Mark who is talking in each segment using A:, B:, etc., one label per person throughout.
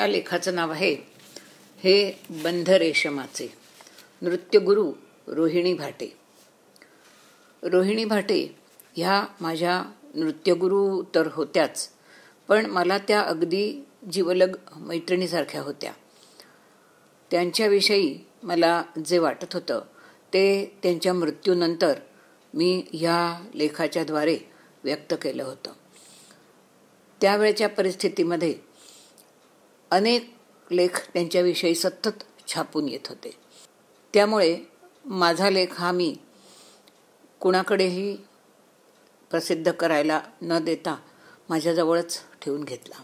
A: या लेखाचं नाव आहे हे बंध रेशमाचे नृत्यगुरू रोहिणी भाटे. रोहिणी भाटे ह्या माझ्या नृत्यगुरू तर होत्याच पण मला त्या अगदी जीवलग मैत्रिणीसारख्या होत्या. त्यांच्याविषयी मला जे वाटत होतं ते त्यांच्या मृत्यूनंतर मी ह्या लेखाच्याद्वारे व्यक्त केलं होतं. त्यावेळच्या परिस्थितीमध्ये अनेक लेख त्यांच्याविषयी सतत छापून येत होते. त्यामुळे माझा लेख हा मी कुणाकडेही प्रसिद्ध करायला न देता माझ्याजवळच ठेवून घेतला.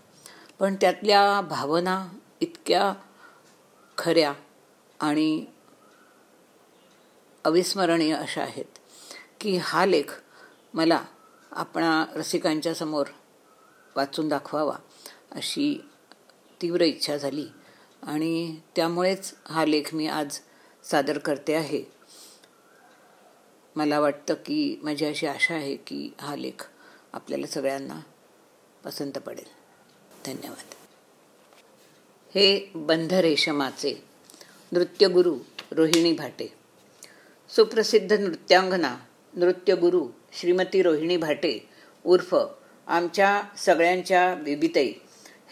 A: पण त्यातल्या भावना इतक्या खऱ्या आणि अविस्मरणीय अशा आहेत की हा लेख मला आपणा रसिकांच्या समोर वाचून दाखवावा अशी तीव्र इच्छा झाली आणि त्यामुळेच हा लेख मी आज सादर करते आहे. मला वाटतं की माझी अशी आशा आहे की हा लेख आपल्याला सगळ्यांना पसंत पडेल. धन्यवाद. हे बंध रेशमाचे नृत्यगुरू रोहिणी भाटे. सुप्रसिद्ध नृत्यांगना नृत्यगुरू श्रीमती रोहिणी भाटे उर्फ आमच्या सगळ्यांच्या बेबीताई.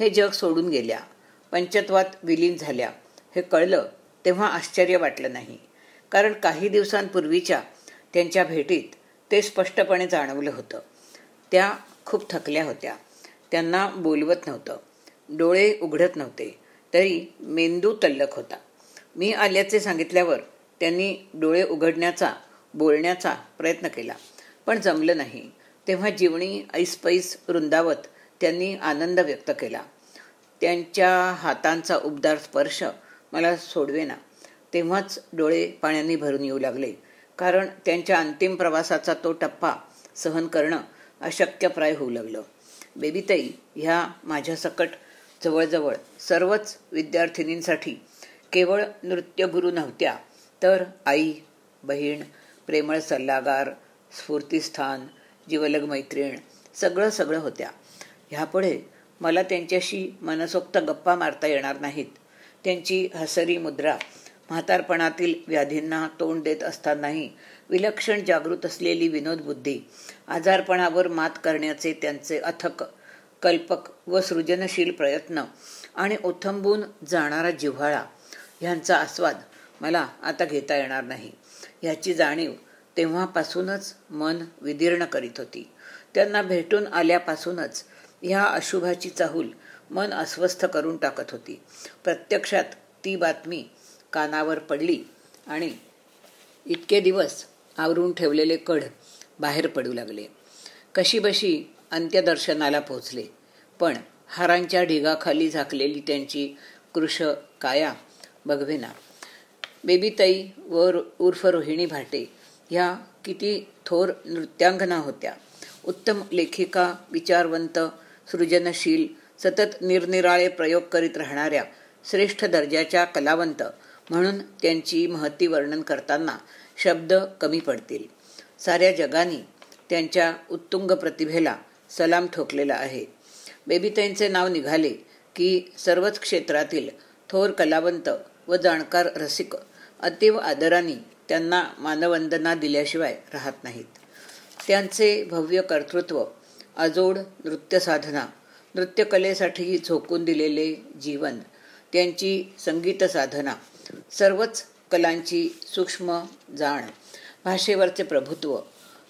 A: हे जग सोडून गेल्या. पंचत्वात विलीन झाल्या. हे कळलं तेव्हा आश्चर्य वाटलं नाही. कारण काही दिवसांपूर्वीच्या त्यांच्या भेटीत ते स्पष्टपणे जाणवलं होतं. त्या खूप थकल्या होत्या. त्यांना बोलवत नव्हतं. डोळे उघडत नव्हते. तरी मेंदू तल्लक होता. मी आल्याचे सांगितल्यावर त्यांनी डोळे उघडण्याचा बोलण्याचा प्रयत्न केला. पण जमलं नाही. तेव्हा जीवणी ऐसपैस रुंदावत त्यांनी आनंद व्यक्त केला. त्यांच्या हातांचा उबदार स्पर्श मला सोडवेना. तेव्हाच डोळे पाण्याने भरून येऊ लागले. कारण त्यांच्या अंतिम प्रवासाचा तो टप्पा सहन करणं अशक्यप्राय होऊ लागलं. बेबीताई ह्या माझ्या सकट जवळजवळ सर्वच विद्यार्थिनींसाठी केवळ नृत्यगुरू नव्हत्या तर आई बहीण प्रेमळ सल्लागार स्फूर्तीस्थान जीवलग मैत्रीण सगळं सगळं होत्या. ह्यापुढे मला त्यांच्याशी मनसोक्त गप्पा मारता येणार नाहीत. त्यांची हसरी मुद्रा म्हातारपणातील व्याधींना तोंड देत असतानाही विलक्षण जागृत असलेली विनोदबुद्धी आजारपणावर मात करण्याचे त्यांचे अथक कल्पक व सृजनशील प्रयत्न आणि ओथंबून जाणारा जिव्हाळा ह्यांचा आस्वाद मला आता घेता येणार नाही. ह्याची जाणीव तेव्हापासूनच मन विदीर्ण करीत होती. त्यांना भेटून आल्यापासूनच ह्या अशुभाची चाहूल मन अस्वस्थ करून टाकत होती. प्रत्यक्षात ती बातमी कानावर पडली आणि इतके दिवस आवरून ठेवलेले कढ बाहेर पडू लागले. कशीबशी अंत्यदर्शनाला पोचले पण हारांच्या ढिगाखाली झाकलेली त्यांची कृश काया बघवेना. बेबीताई व उर्फ रोहिणी भाटे ह्या किती थोर नृत्यांगना होत्या. उत्तम लेखिका विचारवंत सृजनशील सतत निरनिराळे प्रयोग करीत राहणाऱ्या श्रेष्ठ दर्जाच्या कलावंत म्हणून त्यांची महती वर्णन करताना शब्द कमी पडतील. साऱ्या जगाने त्यांच्या उत्तुंग प्रतिभेला सलाम ठोकलेला आहे. बेबीताईंचे नाव निघाले की सर्वच क्षेत्रातील थोर कलावंत व जाणकार रसिक अतीव आदराने त्यांना मानवंदना दिल्याशिवाय राहत नाहीत. त्यांचे भव्य कर्तृत्व अजोड नृत्यसाधना नृत्यकलेसाठी झोकून दिलेले जीवन त्यांची संगीत साधना सर्वच कलांची सूक्ष्म जाण भाषेवरचे प्रभुत्व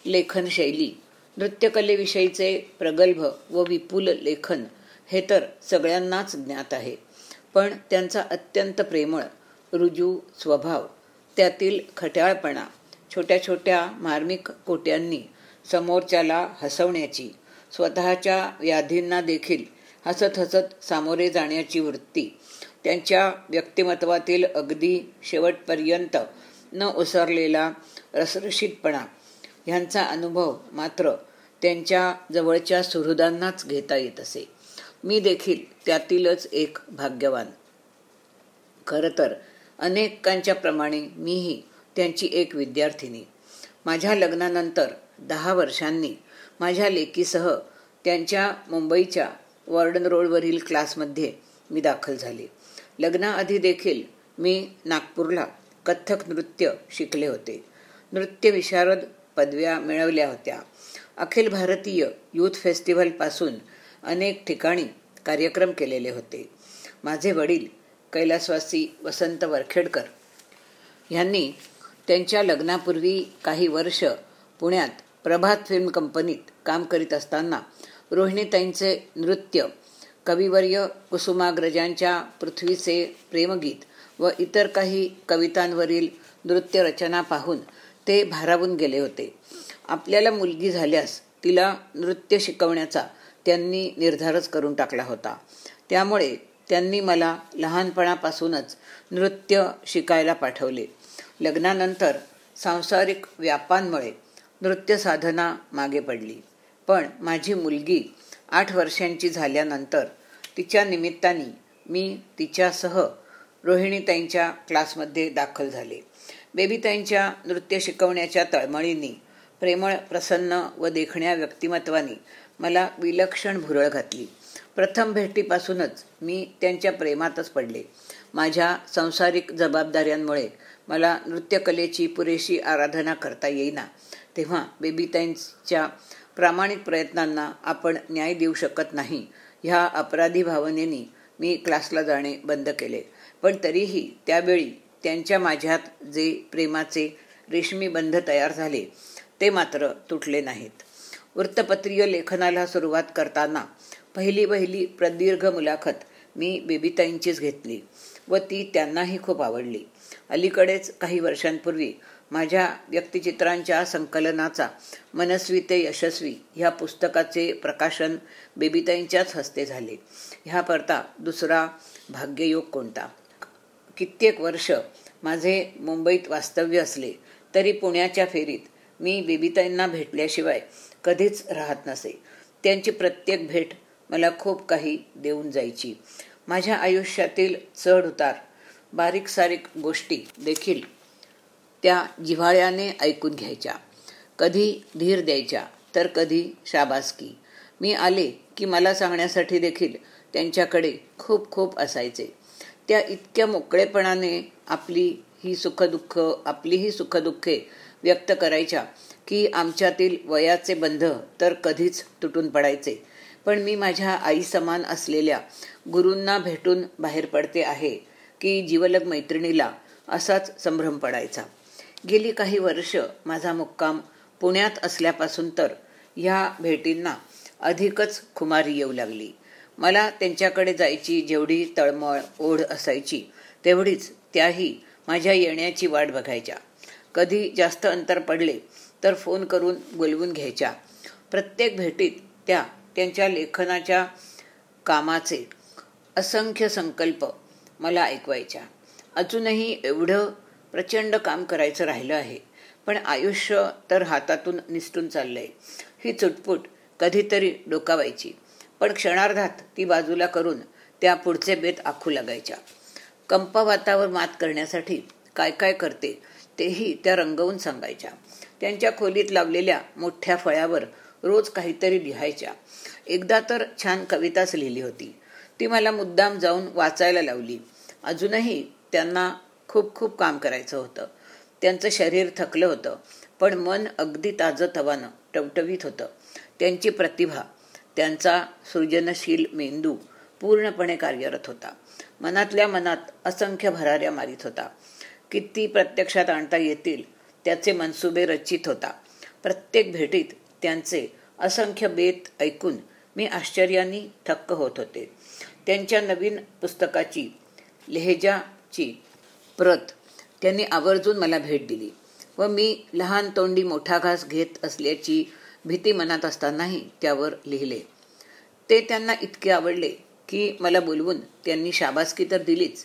A: लेखनशैली नृत्यकलेविषयीचे प्रगल्भ व विपुल लेखन हे तर सगळ्यांनाच ज्ञात आहे. पण त्यांचा अत्यंत प्रेमळ रुजू स्वभाव त्यातील खट्याळपणा छोट्या छोट्या मार्मिक कोट्यांनी समोरच्याला हसवण्याची स्वतःच्या व्याधींना देखील हसत हसत सामोरे जाण्याची वृत्ती. त्यांच्या व्यक्तिमत्वातील अगदी शेवटपर्यंत न ओसरलेला रसरशीतपणा ह्यांचा अनुभव मात्र त्यांच्या जवळच्या सुहृदांनाच घेता येत असे. मी देखील त्यातीलच एक भाग्यवान. खरं तर अनेकांच्या प्रमाणे मीही त्यांची एक विद्यार्थिनी. माझ्या लग्नानंतर दहा वर्षांनी माझ्या लेकीसह त्यांच्या मुंबईच्या वॉर्डन रोडवरील क्लासमध्ये मी दाखल झाले. लग्नाआधी देखील मी नागपूरला कथ्थक नृत्य शिकले होते. नृत्य विशारद पदव्या मिळवल्या होत्या. अखिल भारतीय यूथ फेस्टिवलपासून अनेक ठिकाणी कार्यक्रम केलेले होते. माझे वडील कैलासवासी वसंत वरखेडकर यांनी त्यांच्या लग्नापूर्वी काही वर्ष पुण्यात प्रभात फिल्म कंपनीत काम करीत असताना रोहिणीताईंचे नृत्य कविवर्य कुसुमाग्रजांच्या पृथ्वीचे प्रेमगीत व इतर काही कवितांवरील नृत्यरचना पाहून ते भारावून गेले होते. आपल्याला मुलगी झाल्यास तिला नृत्य शिकवण्याचा त्यांनी निर्धारच करून टाकला होता. त्यामुळे त्यांनी मला लहानपणापासूनच नृत्य शिकायला पाठवले. लग्नानंतर सांसारिक व्यापांमुळे नृत्य साधना मागे पडली. पण माझी मुलगी आठ वर्षांची झाल्यानंतर तिच्या निमित्ताने मी तिच्यासह रोहिणीताईंच्या क्लासमध्ये दाखल झाले. बेबीताईंच्या नृत्य शिकवण्याच्या तळमळीने प्रेमळ प्रसन्न व देखण्या व्यक्तिमत्वाने मला विलक्षण भुरळ घातली. प्रथम भेटीपासूनच मी त्यांच्या प्रेमातच पडले. माझ्या संसारिक जबाबदाऱ्यांमुळे मला नृत्यकलेची पुरेशी आराधना करता येईना. तेव्हा बेबीताईंच्या प्रामाणिक प्रयत्नांना आपण न्याय देऊ शकत नाही. ह्या अपराधी भावनेनी मी क्लासला जाणे बंद केले. पण तरीही त्यावेळी त्यांच्या माझ्यात जे प्रेमाचे रेशमी बंध तयार झाले ते मात्र तुटले नाहीत. वृत्तपत्रीय लेखनाला सुरुवात करताना पहिली पहिली प्रदीर्घ मुलाखत मी बेबीताईंचीच घेतली व ती त्यांनाही खूप आवडली. अलीकडेच काही वर्षांपूर्वी माझ्या व्यक्तिचित्रांच्या संकलनाचा मनस्वी ते यशस्वी ह्या पुस्तकाचे प्रकाशन बेबीताईंच्याच हस्ते झाले. ह्या परता दुसरा भाग्ययोग कोणता? कित्येक वर्ष माझे मुंबईत वास्तव्य असले तरी पुण्याच्या फेरीत मी बेबीताईंना भेटल्याशिवाय कधीच राहत नसे. त्यांची प्रत्येक भेट मला खूप काही देऊन जायची. माझ्या आयुष्यातील चढ उतार बारीक सारीक गोष्टी देखील त्या जिव्हाळ्याने ऐकून घ्यायच्या. कधी धीर द्यायच्या तर कधी शाबासकी. मी आले की मला सांगण्यासाठी देखील त्यांच्याकडे खूप खूप असायचे. त्या इतक्या मोकळेपणाने आपली ही सुखदुःख आपली ही सुखदुःखे व्यक्त करायच्या की आमच्यातील वयाचे बंध तर कधीच तुटून पडायचे. पण मी माझ्या आई समान असलेल्या गुरूंना भेटून बाहेर पडते आहे की जीवलग मैत्रिणीला असाच संभ्रम पडायचा. गेली काही वर्ष माझा मुक्काम पुण्यात असल्यापासून तर ह्या भेटींना अधिकच खुमारी येऊ लागली. मला त्यांच्याकडे जायची जेवढी तळमळ ओढ असायची तेवढीच त्याही माझ्या येण्याची वाट बघायच्या. कधी जास्त अंतर पडले तर फोन करून बोलवून घ्यायच्या. प्रत्येक भेटीत त्या त्यांच्या लेखनाच्या कामाचे असंख्य संकल्प मला ऐकवायच्या. अजूनही एवढं प्रचंड काम करायचं राहिलं आहे. पण आयुष्य तर हातातून निसटून चाललंय. ही चुटपुट कधीतरी डोकावायची. पण क्षणार्धात ती बाजूला करून त्या पुढचे बेत आखू लागायच्या. कंपवातावर मात करण्यासाठी काय काय करते तेही त्या रंगवून सांगायच्या. त्यांच्या खोलीत लावलेल्या मोठ्या फळ्यावर रोज काहीतरी लिहायच्या. एकदा तर छान कविताच लिहिली होती. ती मला मुद्दाम जाऊन वाचायला लावली. अजूनही त्यांना खूप खूप काम करायचं होतं. त्यांचं शरीर थकलं होतं. पण मन अगदी ताजं तवानं टवटवीत होतं. त्यांची प्रतिभा त्यांचा सृजनशील मेंदू पूर्णपणे कार्यरत होता. मनातल्या मनात असंख्य भराऱ्या मारित होता. किती प्रत्यक्षात आणता येतील त्याचे मनसुबे रचित होता. प्रत्येक भेटीत त्यांचे असंख्य बेत ऐकून मी आश्चर्याने थक्क होत होते. त्यांच्या नवीन पुस्तकाची लेहजाची प्रत. त्यांनी आवर्जून मला भेट दिली. व मी लहान तोंडी मोठा घास घेत असल्याची भीती मनात असतानाही त्यावर लिहिले. ते त्यांना इतके आवडले की मला बोलवून त्यांनी शाबासकी तर दिलीच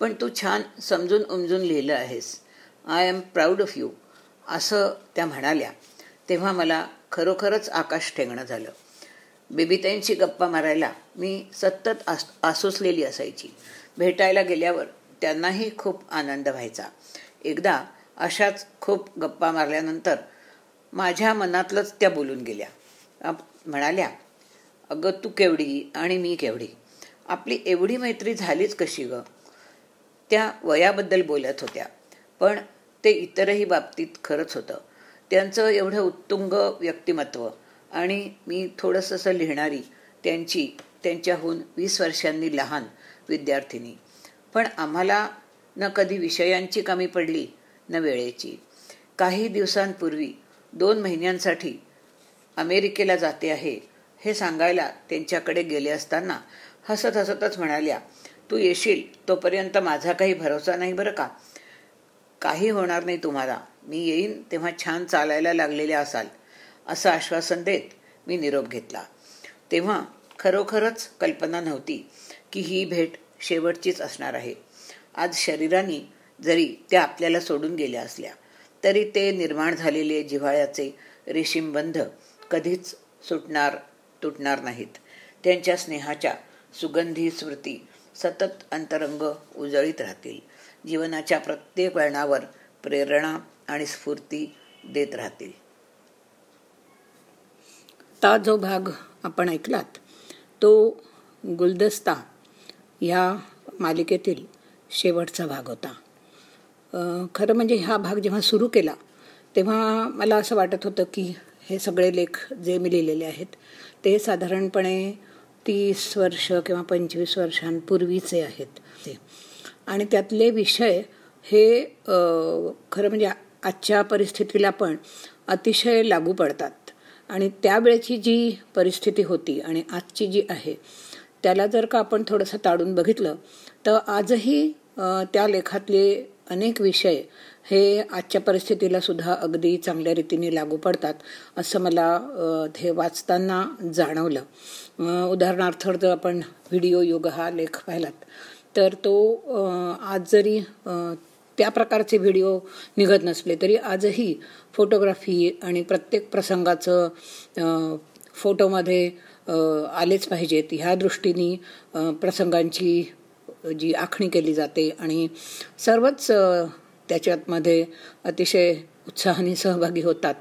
A: पण तू छान समजून उमजून लिहिलं आहेस. I am proud of you असं त्या म्हणाल्या. तेव्हा मला खरोखरच आकाश ठेंगणं झालं. बेबीताईंशी गप्पा मारायला मी सतत आस आसुसलेली असायची. भेटायला गेल्यावर त्यांनाही खूप आनंद व्हायचा. एकदा अशाच खूप गप्पा मारल्यानंतर माझ्या मनातलंच त्या बोलून गेल्या. म्हणाल्या अगं तू केवढी आणि मी केवढी? आपली एवढी मैत्री झालीच कशी ग? त्या वयाबद्दल बोलत होत्या. पण ते इतरही बाबतीत खरंच होतं. त्यांचं एवढं उत्तुंग व्यक्तिमत्व आणि मी थोडंसं असं लिहिणारी त्यांची त्यांच्याहून वीस वर्षांनी लहान विद्यार्थिनी. पण आम्हाला न कधी विषयांची कमी पडली न वेळेची. काही दिवसांपूर्वी दोन महिन्यांसाठी अमेरिकेला जाते आहे हे सांगायला त्यांच्याकडे गेले असताना हसत हसतच म्हणाल्या तू येशील तोपर्यंत माझा काही भरोसा नाही बरं का? काही होणार नाही तुम्हाला. मी येईन तेव्हा छान चालायला लागलेले असाल. असं आश्वासन देत मी निरोप घेतला. तेव्हा खरोखरच कल्पना नव्हती की ही भेट शेवटचीच असणार आहे. आज शरीराने जरी त्या आपल्याला सोडून गेल्या असल्या तरी ते निर्माण झालेले जिव्हाळ्याचे रेशीमबंध कधीच सुटणार तुटणार नाहीत. त्यांच्या स्नेहाच्या सुगंधी स्मृती सतत अंतरंग उजळीत राहतील. जीवनाच्या प्रत्येक वळणावर प्रेरणा आणि स्फूर्ती देत राहतील.
B: ता जो भाग आपण ऐकलात तो गुलदस्ता या मालिकेतील शेवटचा भाग होता. खरं म्हणजे हा भाग जेव्हा सुरू केला तेव्हा मला असं वाटत होतं की हे सगळे लेख जे मी लिहिलेले आहेत ते साधारणपणे तीस वर्ष किंवा पंचवीस वर्षांपूर्वीचे आहेत ते. आणि त्यातले विषय हे खरं म्हणजे आजच्या परिस्थितीला पण अतिशय लागू पडतात. आणि त्यावेळेची जी परिस्थिती होती आणि आजची जी आहे त्याला जर का आपण थोडंसं ताडून बघितलं तर आजही त्या लेखातले अनेक विषय हे आजच्या परिस्थितीला सुद्धा अगदी चांगल्या रीतीने लागू पडतात असं मला हे वाचताना जाणवलं. उदाहरणार्थ जर आपण व्हिडिओ योग हा लेख पाहिलात तर तो आज जरी त्या प्रकारचे व्हिडिओ निघत नसले तरी आजही फोटोग्राफी आणि प्रत्येक प्रसंगाचं फोटोमध्ये आलेच पाहिजेत. ह्या दृष्टीने प्रसंगांची जी आखणी केली जाते आणि सर्वच त्याच्यातमध्ये अतिशय उत्साहाने सहभागी होतात.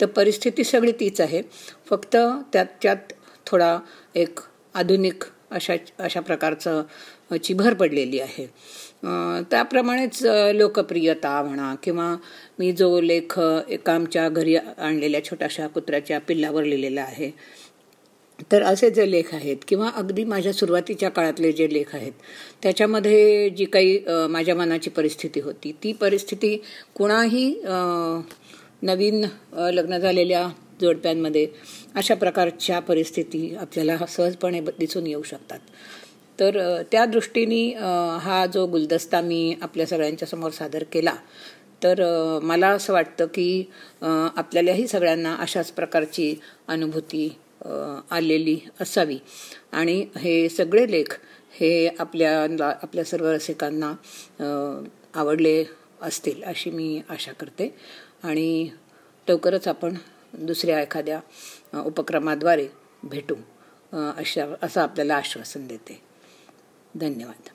B: तर परिस्थिती सगळी तीच आहे. फक्त त्याच्यात थोडा एक आधुनिक अशा अशा प्रकारचं ची भर पडलेली आहे. त्याप्रमाणेच लोकप्रियता म्हणा किंवा मी जो लेख एका आमच्या घरी आणलेल्या छोट्याशा कुत्र्याच्या पिल्लावर लिहिलेला आहे तर असे जे लेख आहेत किंवा अगदी माझ्या सुरुवातीच्या काळातले जे लेख आहेत त्याच्यामध्ये जी काही माझ्या मनाची परिस्थिती होती ती परिस्थिती कुणाही नवीन लग्न झालेल्या जोडप्यांमध्ये अशा प्रकारच्या परिस्थिती आपल्याला सहजपणे दिसून येऊ शकतात. तर त्या दृष्टीने हा जो गुलदस्ता मी आपल्या सगळ्यांच्या समोर सादर केला तर मला असं वाटतं की आपल्यालाही सगळ्यांना अशाच प्रकारची अनुभूती आलेली असावी. आणि हे सगळे लेख हे आपल्याला आपल्या सर्व रसिकांना आवडले असतील अशी मी आशा करते. आणि लवकरच आपण दुसऱ्या एखाद्या उपक्रमाद्वारे भेटू. अशा असं आपल्याला आश्वासन देते. धन्यवाद.